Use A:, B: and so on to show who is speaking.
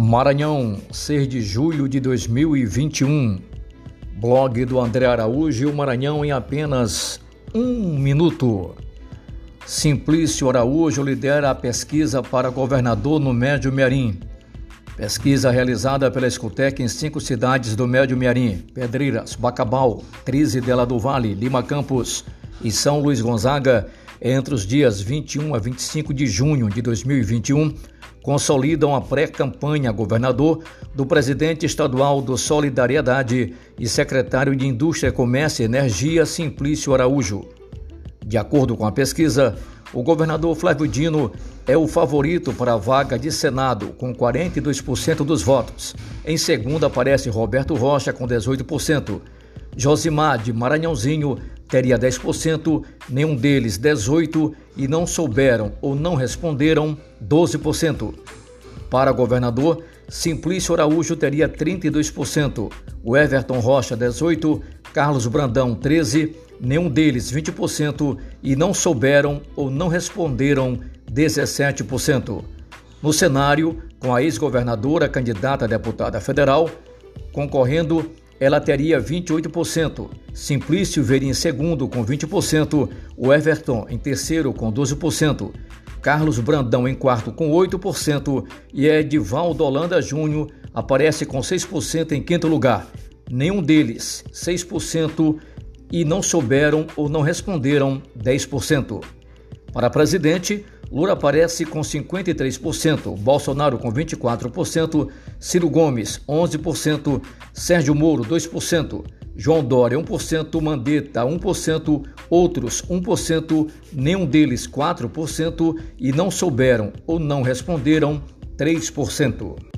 A: Maranhão, 6 de julho de 2021. Blog do André Araújo e o Maranhão em apenas um minuto. Simplício Araújo lidera a pesquisa para governador no Médio Mearim. Pesquisa realizada pela Escutec em cinco cidades do Médio Mearim: Pedreiras, Bacabal, Trizidela do Vale, Lima Campos e São Luís Gonzaga, entre os dias 21 a 25 de junho de 2021 consolidam a pré-campanha governador do presidente estadual do Solidariedade e secretário de Indústria, Comércio e Energia, Simplício Araújo. De acordo com a pesquisa, o governador Flávio Dino é o favorito para a vaga de Senado, com 42% dos votos. Em segundo aparece Roberto Rocha, com 18%. Josimar de Maranhãozinho teria 10%, nenhum deles 18% e não souberam ou não responderam 12%. Para governador, Simplício Araújo teria 32%, o Everton Rocha 18%, Carlos Brandão 13%, nenhum deles 20% e não souberam ou não responderam 17%. No cenário, com a ex-governadora candidata a deputada federal, concorrendo ela teria 28%, Simplício veria em segundo com 20%, o Everton em terceiro com 12%, Carlos Brandão em quarto com 8% e Edivaldo Holanda Júnior aparece com 6% em quinto lugar. Nenhum deles 6% e não souberam ou não responderam 10%. Para presidente, Lula aparece com 53%, Bolsonaro com 24%, Ciro Gomes 11%, Sérgio Moro 2%, João Dória 1%, Mandetta 1%, outros 1%, nenhum deles 4% e não souberam ou não responderam 3%.